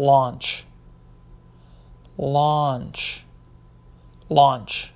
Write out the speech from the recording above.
launch, launch, launch.